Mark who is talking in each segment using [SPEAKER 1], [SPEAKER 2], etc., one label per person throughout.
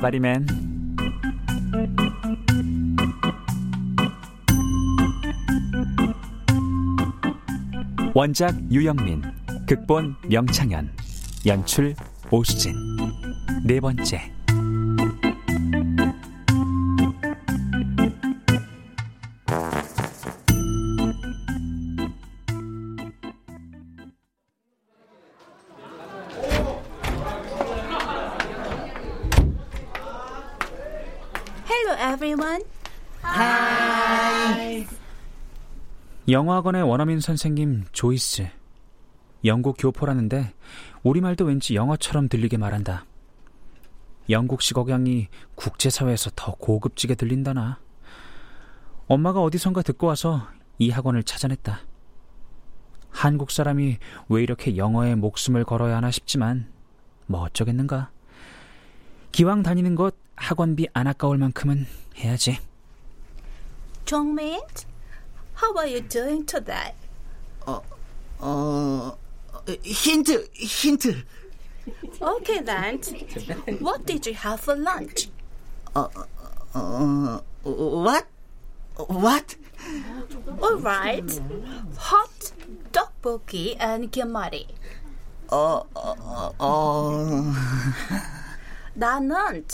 [SPEAKER 1] 바바리맨 원작 유영민 극본 명창현 연출 오수진. 네 번째 영어학원의 원어민 선생님 조이스. 영국 교포라는데 우리말도 왠지 영어처럼 들리게 말한다. 영국식 억양이 국제사회에서 더 고급지게 들린다나. 엄마가 어디선가 듣고 와서 이 학원을 찾아냈다. 한국 사람이 왜 이렇게 영어에 목숨을 걸어야 하나 싶지만 뭐 어쩌겠는가. 기왕 다니는 것 학원비 안 아까울 만큼은 해야지.
[SPEAKER 2] Jongmin, how are you doing today?
[SPEAKER 3] 어, 힌트, 힌트.
[SPEAKER 2] Okay then. What did you have for lunch?
[SPEAKER 3] 어, what? What?
[SPEAKER 2] All right. Hot tteokbokki and kimari.
[SPEAKER 3] 어, 어, 어,
[SPEAKER 2] 나는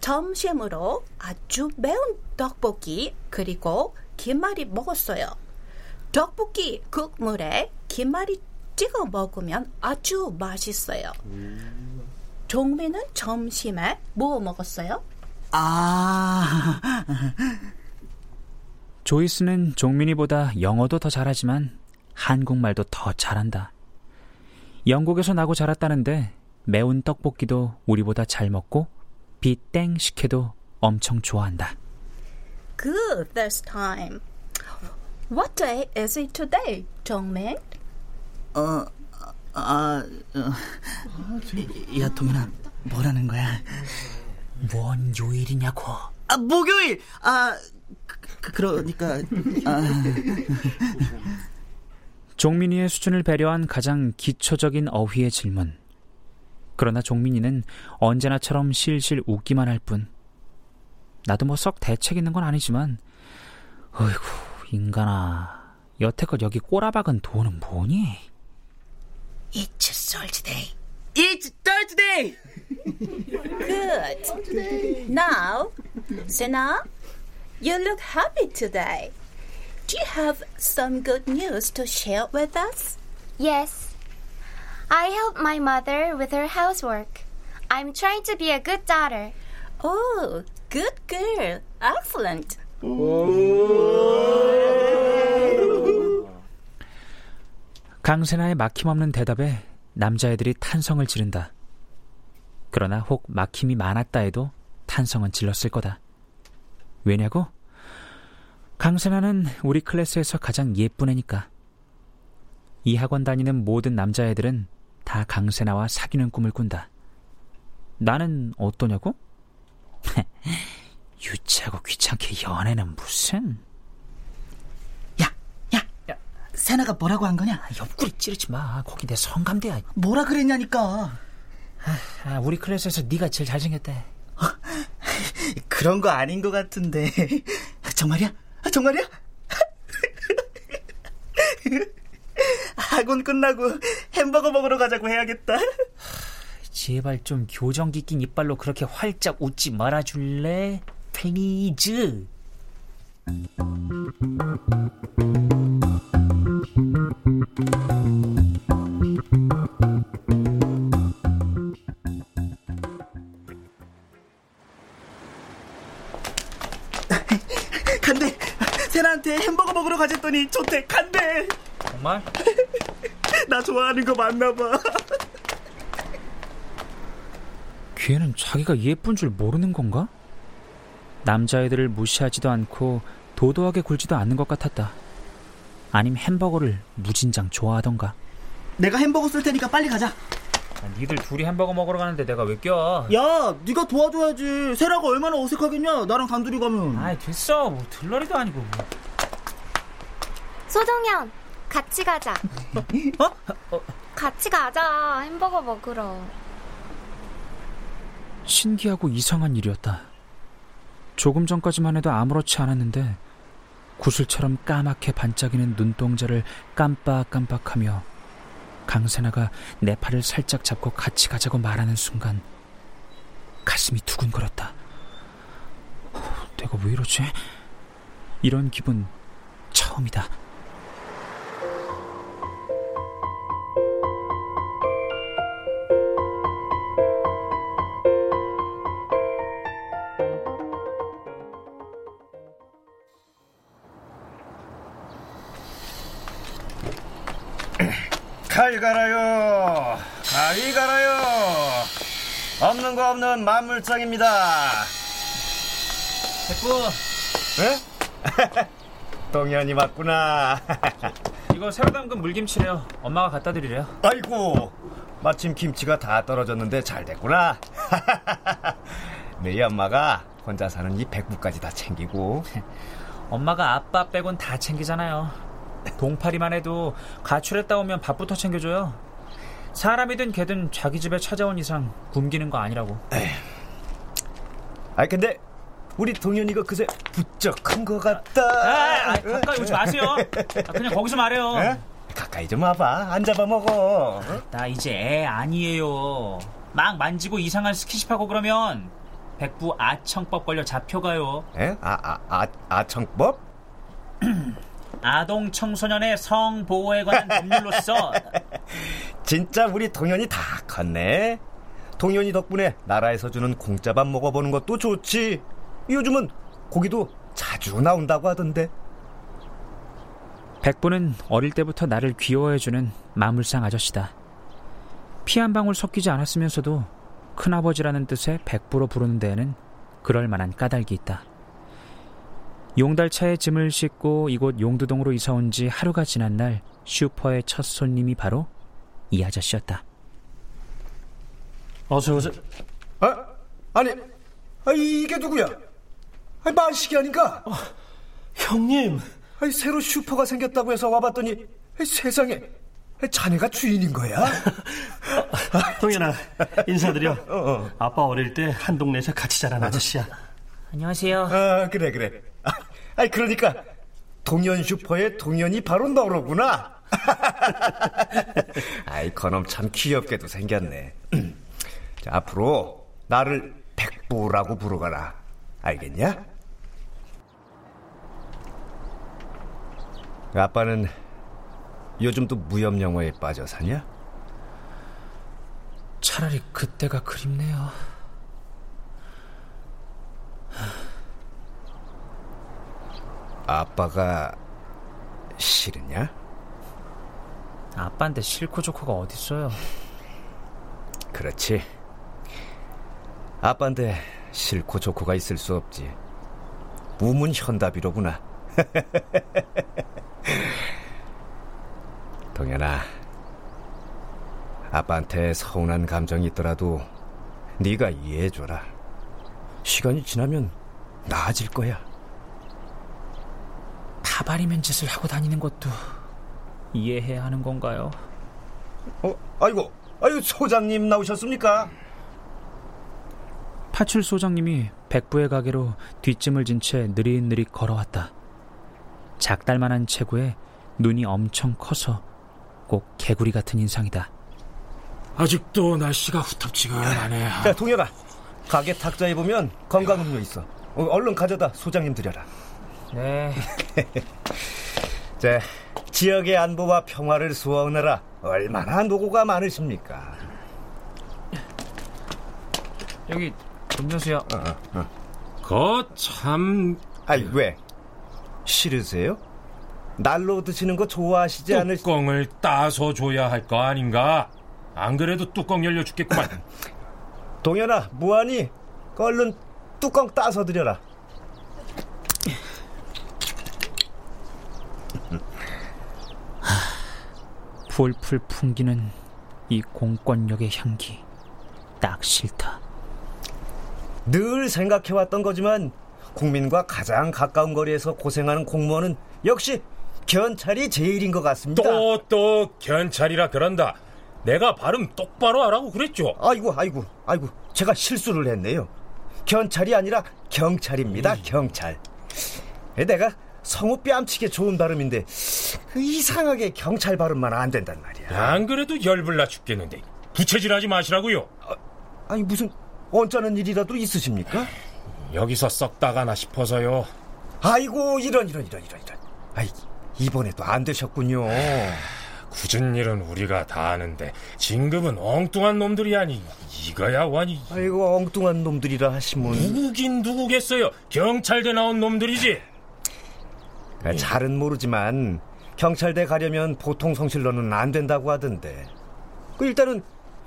[SPEAKER 2] 점심으로 아주 매운 떡볶이 그리고 김말이 먹었어요. 떡볶이 국물에 김말이 찍어 먹으면 아주 맛있어요. 종민은 점심에 뭐 먹었어요?
[SPEAKER 3] 아,
[SPEAKER 1] 조이스는 종민이보다 영어도 더 잘하지만 한국말도 더 잘한다. 영국에서 나고 자랐다는데 매운 떡볶이도 우리보다 잘 먹고 비땡 식혜도 엄청 좋아한다.
[SPEAKER 2] Good this time. What day is it today, 종민?
[SPEAKER 3] 어, 아, 어, 야, 동현아, 뭐라는 거야?
[SPEAKER 1] 뭔 요일이냐고.
[SPEAKER 3] 아, 목요일! 아, 그, 그러니까, 아,
[SPEAKER 1] 종민이의 수준을 배려한 가장 기초적인 어휘의 질문. 그러나 종민이는 언제나처럼 실실 웃기만 할 뿐. 나도 뭐 썩 대책 있는 건 아니지만, 어이구, 인간아. 여태껏 여기 꼬라박은 돈은 뭐니?
[SPEAKER 3] It's Thursday. It's Thursday!
[SPEAKER 2] Good. Now, Sena, you look happy today. Do you have some good news to share with us?
[SPEAKER 4] Yes. I help my mother with her housework. I'm trying to be a good daughter.
[SPEAKER 2] Oh, good girl. Excellent.
[SPEAKER 1] 강세나의 막힘없는 대답에 남자애들이 탄성을 지른다. 그러나 혹 막힘이 많았다 해도 탄성은 질렀을 거다. 왜냐고? 강세나는 우리 클래스에서 가장 예쁜 애니까. 이 학원 다니는 모든 남자애들은 다 강세나와 사귀는 꿈을 꾼다. 나는 어떠냐고? 유치하고 귀찮게 연애는 무슨?
[SPEAKER 3] 야, 야, 야, 세나가 뭐라고 한 거냐?
[SPEAKER 1] 옆구리 찌르지 마. 거기 내 성감대야.
[SPEAKER 3] 뭐라 그랬냐니까.
[SPEAKER 1] 아, 우리 클래스에서 네가 제일 잘생겼대.
[SPEAKER 3] 그런 거 아닌 것 같은데. 정말이야? 정말이야? 학원 끝나고 햄버거 먹으러 가자고 해야겠다.
[SPEAKER 1] 제발 좀 교정기 낀 이빨로 그렇게 활짝 웃지 말아줄래? Please.
[SPEAKER 3] 간대. 세나한테 햄버거 먹으러 가졌더니 좋대. 간대.
[SPEAKER 1] 정말?
[SPEAKER 3] 나 좋아하는 거 맞나 봐.
[SPEAKER 1] 걔는 자기가 예쁜 줄 모르는 건가? 남자애들을 무시하지도 않고 도도하게 굴지도 않는 것 같았다. 아님 햄버거를 무진장 좋아하던가.
[SPEAKER 3] 내가 햄버거 쓸 테니까 빨리 가자.
[SPEAKER 1] 아, 니들 둘이 햄버거 먹으러 가는데 내가 왜 껴?
[SPEAKER 3] 야, 네가 도와줘야지. 세라가 얼마나 어색하겠냐? 나랑 단둘이 가면.
[SPEAKER 1] 아이 됐어. 뭐 들러리도 아니고. 뭐.
[SPEAKER 4] 소동현, 같이 가자.
[SPEAKER 3] 어?
[SPEAKER 4] 같이 가자. 햄버거 먹으러.
[SPEAKER 1] 신기하고 이상한 일이었다. 조금 전까지만 해도 아무렇지 않았는데 구슬처럼 까맣게 반짝이는 눈동자를 깜빡깜빡하며 강세나가 내 팔을 살짝 잡고 같이 가자고 말하는 순간 가슴이 두근거렸다. 어, 내가 왜 이러지? 이런 기분 처음이다.
[SPEAKER 5] 칼 갈아요. 가위 갈아요. 없는 거 없는 만물장입니다.
[SPEAKER 1] 백부
[SPEAKER 5] 에? 동현이 맞구나.
[SPEAKER 1] 이거 새로 담근 물김치래요. 엄마가 갖다 드리래요.
[SPEAKER 5] 아이고, 마침 김치가 다 떨어졌는데 잘 됐구나. 너희 엄마가 혼자 사는 이 백부까지 다 챙기고.
[SPEAKER 1] 엄마가 아빠 빼곤 다 챙기잖아요. 동파리만 해도 가출했다 오면 밥부터 챙겨줘요. 사람이든 개든 자기 집에 찾아온 이상 굶기는 거 아니라고.
[SPEAKER 5] 아 근데 우리 동현이가 그새 부쩍 큰것 같다.
[SPEAKER 1] 아, 아, 가까이 오지 마세요. 아, 그냥 거기서 말해요.
[SPEAKER 5] 에? 가까이 좀 와봐. 앉아봐 먹어. 어?
[SPEAKER 1] 나 이제 애 아니에요. 막 만지고 이상한 스킨십하고 그러면 백부 아청법 걸려 잡혀가요.
[SPEAKER 5] 에? 아, 아, 아, 아청법?
[SPEAKER 1] 아동 청소년의 성 보호에 관한 법률로서
[SPEAKER 5] 진짜 우리 동현이 다 컸네. 동현이 덕분에 나라에서 주는 공짜밥 먹어보는 것도 좋지. 요즘은 고기도 자주 나온다고 하던데.
[SPEAKER 1] 백부는 어릴 때부터 나를 귀여워해주는 마물상 아저씨다. 피 한 방울 섞이지 않았으면서도 큰아버지라는 뜻의 백부로 부르는 데에는 그럴 만한 까닭이 있다. 용달차에 짐을 싣고 이곳 용두동으로 이사 온 지 하루가 지난 날 슈퍼의 첫 손님이 바로 이 아저씨였다.
[SPEAKER 6] 어서 오세요.
[SPEAKER 5] 아, 아니, 아, 이게 누구야? 아, 만식이 아닌가?
[SPEAKER 6] 어, 형님.
[SPEAKER 5] 아니, 새로 슈퍼가 생겼다고 해서 와봤더니 아니, 세상에 자네가 주인인 거야?
[SPEAKER 6] 동현아, 인사드려. 어, 어. 아빠 어릴 때 한 동네에서 같이 자란 아저씨야.
[SPEAKER 1] 안녕하세요.
[SPEAKER 5] 아, 그래, 그래. 아, 니 그러니까 동현 슈퍼의 동현이 바로 너로구나. 아이, 그놈 참 귀엽게도 생겼네. 자, 앞으로 나를 백부라고 부르거라. 알겠냐? 아빠는 요즘도 무협 영화에 빠져 사냐?
[SPEAKER 1] 차라리 그때가 그립네요.
[SPEAKER 5] 아빠가 싫으냐?
[SPEAKER 1] 아빠한테 싫고 좋고가 어딨어요.
[SPEAKER 5] 그렇지. 아빠한테 싫고 좋고가 있을 수 없지. 우문현답이로구나. 동현아, 아빠한테 서운한 감정이 있더라도 네가 이해해줘라. 시간이 지나면 나아질 거야.
[SPEAKER 1] 타바리맨 짓을 하고 다니는 것도 이해해야 하는 건가요?
[SPEAKER 5] 어, 아이고, 아유 소장님 나오셨습니까?
[SPEAKER 1] 파출 소장님이 백부의 가게로 뒷짐을 진 채 느릿느릿 걸어왔다. 작달만한 체구에 눈이 엄청 커서 꼭 개구리 같은 인상이다.
[SPEAKER 7] 아직도 날씨가 후텁지근하네.
[SPEAKER 5] 야, 동현아, 가게 탁자에 보면 건강 음료 있어. 어, 얼른 가져다 소장님 드려라.
[SPEAKER 1] 네.
[SPEAKER 5] 자, 지역의 안보와 평화를 수호하느라 얼마나 노고가 많으십니까?
[SPEAKER 1] 여기 음료수야.
[SPEAKER 5] 어, 어.
[SPEAKER 7] 거참
[SPEAKER 5] 아이 왜? 싫으세요? 날로 드시는 거 좋아하시지 않으
[SPEAKER 7] 뚜껑을 따서 줘야 할 거 아닌가? 안 그래도 뚜껑 열려 죽겠구만.
[SPEAKER 5] 동현아, 뭐하니? 얼른 뚜껑 따서 드려라.
[SPEAKER 1] 풀풀 풍기는 이 공권력의 향기 딱 싫다.
[SPEAKER 5] 늘 생각해왔던 거지만 국민과 가장 가까운 거리에서 고생하는 공무원은 역시 견찰이 제일인 것 같습니다.
[SPEAKER 7] 또 또 견찰이라 그런다. 내가 발음 똑바로 하라고 그랬죠.
[SPEAKER 5] 아이고 아이고 아이고 제가 실수를 했네요. 견찰이 아니라 경찰입니다. 경찰. 내가 성우 뺨치게 좋은 발음인데 그 이상하게 경찰 발음만 안 된단 말이야.
[SPEAKER 7] 안 그래도 열불나 죽겠는데 부채질하지 마시라고요.
[SPEAKER 5] 아 니 무슨 언짢은 일이라도 있으십니까?
[SPEAKER 7] 여기서 썩다가나 싶어서요.
[SPEAKER 5] 아이고 이런 이런 이런 이런 이런. 아이 이번에도 안 되셨군요.
[SPEAKER 7] 굳은 일은 우리가 다 아는데 진급은 엉뚱한 놈들이 아니 이거야 완이.
[SPEAKER 5] 아이고 엉뚱한 놈들이라 하시면
[SPEAKER 7] 누구긴 누구겠어요. 경찰대 나온 놈들이지.
[SPEAKER 5] 아, 잘은 모르지만 경찰대 가려면 보통 성실로는 안 된다고 하던데. 그 일단은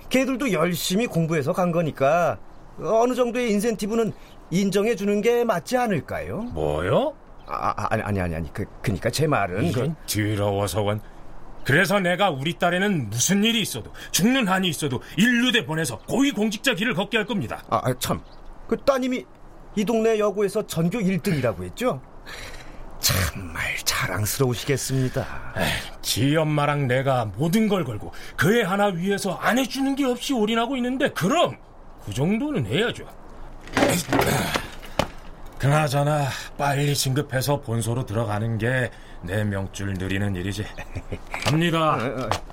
[SPEAKER 5] 걔들도 열심히 공부해서 간 거니까 어느 정도의 인센티브는 인정해 주는 게 맞지 않을까요?
[SPEAKER 7] 뭐요?
[SPEAKER 5] 아, 아 아니 아니 아니 아니 그 그니까 제 말은
[SPEAKER 7] 이건 더러워서원. 그래서 내가 우리 딸에는 무슨 일이 있어도 죽는 한이 있어도 인류대 보내서 고위 공직자 길을 걷게 할 겁니다.
[SPEAKER 5] 아, 아 참. 그 따님이 이 동네 여고에서 전교 1등이라고 했죠? 정말 자랑스러우시겠습니다.
[SPEAKER 7] 에이, 지 엄마랑 내가 모든 걸 걸고 그애 하나 위해서 안 해주는 게 없이 올인하고 있는데 그럼 그 정도는 해야죠. 그나저나 빨리 진급해서 본소로 들어가는 게 내 명줄 느리는 일이지. 갑니다.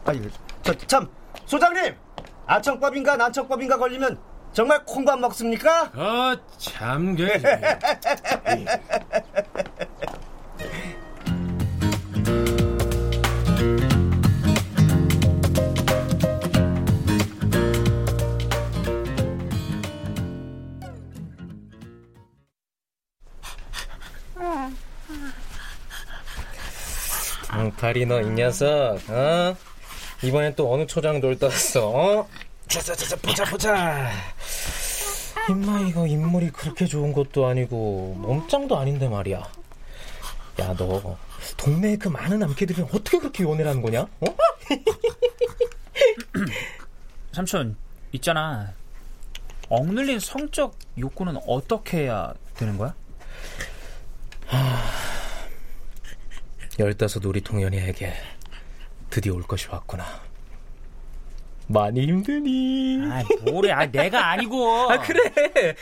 [SPEAKER 5] 아유, 저, 참 소장님 아청법인가 난청법인가 걸리면 정말 콩밥 먹습니까?
[SPEAKER 7] 어, 참, 그.
[SPEAKER 8] 앙탈이 너이 녀석, 어? 이번엔 또 어느 초장 돌떴어, 어? 자자자자, 보자, 보자. 임마, 이거 인물이 그렇게 좋은 것도 아니고, 몸짱도 아닌데 말이야. 야, 너, 동네에 그 많은 남캐들이 어떻게 그렇게 연애를 하는 거냐? 어?
[SPEAKER 1] 삼촌, 있잖아. 억눌린 성적 욕구는 어떻게 해야 되는 거야?
[SPEAKER 8] 열다섯 우리 동현이에게 드디어 올 것이 왔구나. 많이 힘드니?
[SPEAKER 1] 아, 뭐래? 아, 내가 아니고.
[SPEAKER 8] 아, 그래. 네,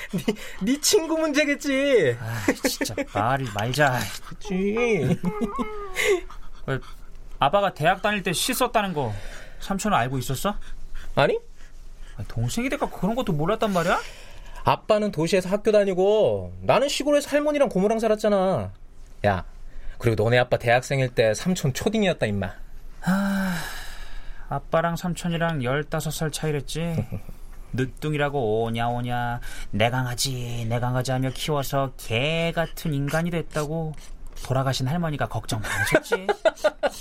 [SPEAKER 8] 네 친구 문제겠지.
[SPEAKER 1] 아, 진짜 말을 말자.
[SPEAKER 8] 그치.
[SPEAKER 1] 어, 아빠가 대학 다닐 때 씻었다는 거 삼촌은 알고 있었어?
[SPEAKER 8] 아니?
[SPEAKER 1] 동생이 될까 그런 것도 몰랐단 말이야?
[SPEAKER 8] 아빠는 도시에서 학교 다니고 나는 시골에서 할머니랑 고모랑 살았잖아. 야, 그리고 너네 아빠 대학생일 때 삼촌 초딩이었다 임마.
[SPEAKER 1] 아, 아빠랑 삼촌이랑 15살 차이랬지. 늦둥이라고 오냐 오냐 내 강아지 내 강아지 하며 키워서 개 같은 인간이 됐다고 돌아가신 할머니가 걱정 많으셨지.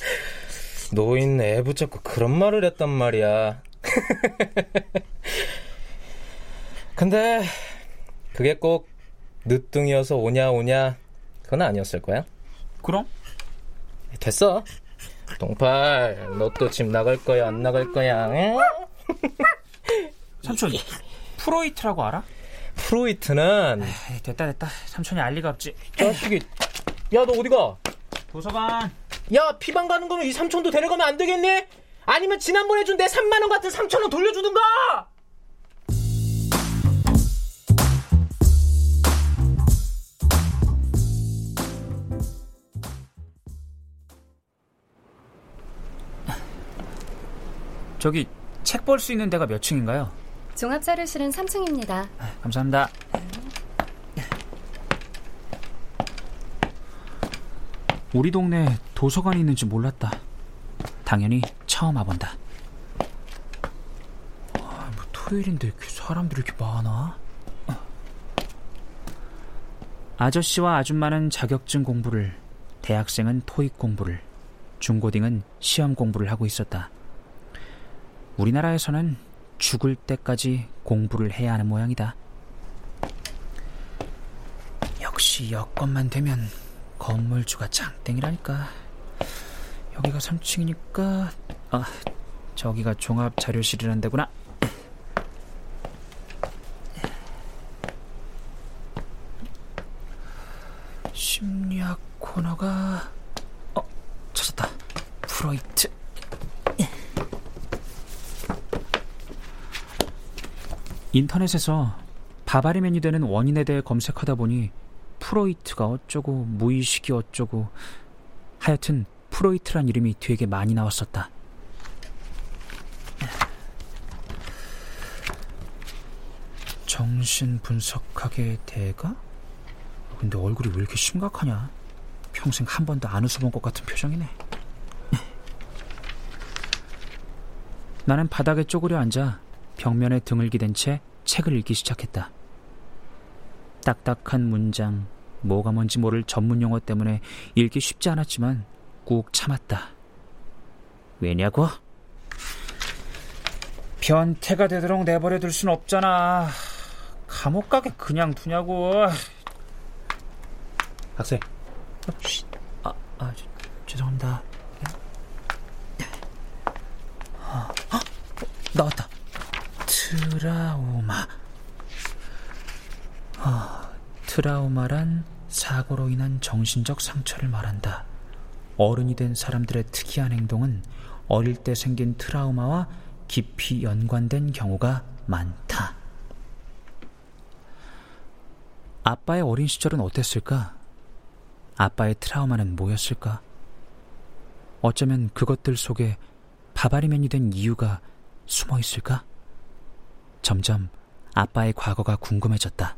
[SPEAKER 8] 노인 애 붙잡고 그런 말을 했단 말이야. 근데 그게 꼭 늦둥이어서 오냐 오냐 그건 아니었을 거야.
[SPEAKER 1] 그럼?
[SPEAKER 8] 됐어. 동팔, 너 또 집 나갈 거야, 안 나갈 거야? 응?
[SPEAKER 1] 삼촌, 프로이트라고 알아?
[SPEAKER 8] 프로이트는
[SPEAKER 1] 에이, 됐다 됐다. 삼촌이 알 리가 없지.
[SPEAKER 8] 자식이. 야, 너 어디 가?
[SPEAKER 1] 도서관.
[SPEAKER 8] 야, 피방 가는 거면 이 삼촌도 데려가면 안 되겠네? 아니면 지난번에 준 내 3만 원 같은 3천 원 돌려주든가!
[SPEAKER 1] 저기 책 볼 수 있는 데가 몇 층인가요?
[SPEAKER 9] 종합자료실은 3층입니다.
[SPEAKER 1] 감사합니다. 우리 동네 도서관이 있는지 몰랐다. 당연히 처음 와본다. 아, 뭐 토요일인데 이렇게 사람들이 이렇게 많아? 아저씨와 아줌마는 자격증 공부를, 대학생은 토익 공부를, 중고딩은 시험 공부를 하고 있었다. 우리나라에서는 죽을 때까지 공부를 해야 하는 모양이다. 역시 여건만 되면 건물주가 장땡이라니까. 여기가 3층이니까 아 저기가 종합 자료실이란 데구나. 심리학 코너가 어 찾았다. 프로이트. 인터넷에서 바바리 맨이 되는 원인에 대해 검색하다 보니 프로이트가 어쩌고 무의식이 어쩌고 하여튼 프로이트란 이름이 되게 많이 나왔었다. 정신 분석학의 대가? 근데 얼굴이 왜 이렇게 심각하냐? 평생 한 번도 안 웃어본 것 같은 표정이네. 나는 바닥에 쪼그려 앉아 벽면에 등을 기댄 채 책을 읽기 시작했다. 딱딱한 문장, 뭐가 뭔지 모를 전문 용어 때문에 읽기 쉽지 않았지만 꾹 참았다. 왜냐고? 변태가 되도록 내버려 둘 순 없잖아. 감옥 가게 그냥 두냐고.
[SPEAKER 8] 학생.
[SPEAKER 1] 아, 아 저, 죄송합니다. 아, 아, 나왔다. 트라우마. 아, 트라우마란 사고로 인한 정신적 상처를 말한다. 어른이 된 사람들의 특이한 행동은 어릴 때 생긴 트라우마와 깊이 연관된 경우가 많다. 아빠의 어린 시절은 어땠을까? 아빠의 트라우마는 뭐였을까? 어쩌면 그것들 속에 바바리맨이 된 이유가 숨어 있을까? 점점 아빠의 과거가 궁금해졌다.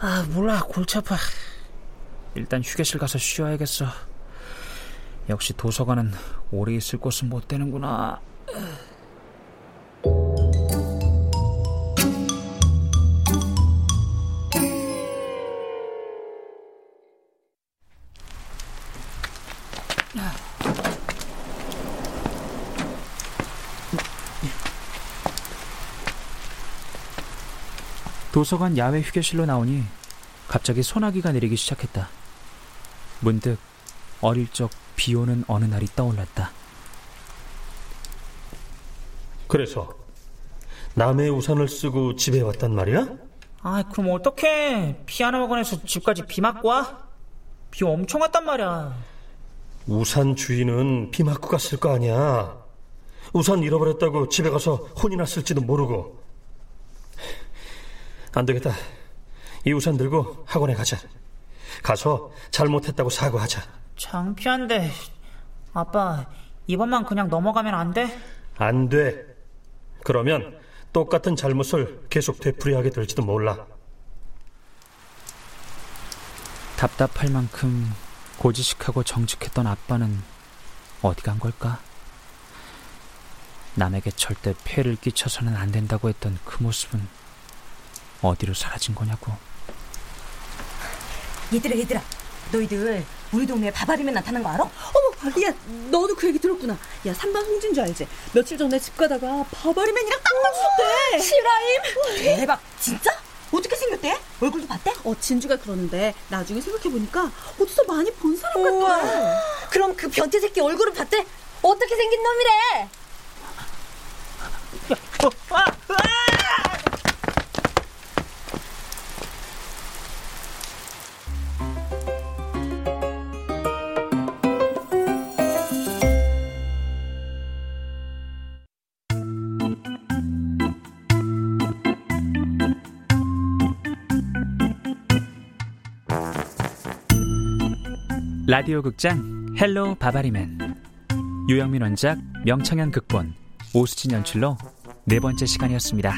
[SPEAKER 1] 아, 몰라. 골치 아파. 일단 휴게실 가서 쉬어야겠어. 역시 도서관은 오래 있을 곳은 못 되는구나. 도서관 야외 휴게실로 나오니 갑자기 소나기가 내리기 시작했다. 문득 어릴 적 비 오는 어느 날이 떠올랐다.
[SPEAKER 6] 그래서 남의 우산을 쓰고 집에 왔단 말이야?
[SPEAKER 1] 아, 그럼 어떡해. 피아노 학원에서 집까지 비 맞고 와? 비 엄청 왔단 말이야.
[SPEAKER 6] 우산 주인은 비 맞고 갔을 거 아니야. 우산 잃어버렸다고 집에 가서 혼이 났을지도 모르고. 안 되겠다. 이 우산 들고 학원에 가자. 가서 잘못했다고 사과하자.
[SPEAKER 1] 창피한데. 아빠, 이번만 그냥 넘어가면 안 돼?
[SPEAKER 6] 안 돼. 그러면 똑같은 잘못을 계속 되풀이하게 될지도 몰라.
[SPEAKER 1] 답답할 만큼 고지식하고 정직했던 아빠는 어디 간 걸까? 남에게 절대 폐를 끼쳐서는 안 된다고 했던 그 모습은 어디로 사라진 거냐고.
[SPEAKER 10] 얘들아 얘들아 너희들 우리 동네에 바바리맨 나타난 거 알아? 어머 야 너도 그 얘기 들었구나 야 3반 홍진주 알지? 며칠 전에 집 가다가 바바리맨이랑 딱 맞췄대 실화임? 대박 진짜? 어떻게 생겼대? 얼굴도 봤대? 어, 진주가 그러는데 나중에 생각해보니까 어디서 많이 본 사람.
[SPEAKER 11] 우와. 그럼 그 변태 새끼 얼굴을 봤대? 어떻게 생긴 놈이래?
[SPEAKER 1] 라디오 극장 헬로 바바리맨 유영민 원작 명창현 극본 오수진 연출로 네 번째 시간이었습니다.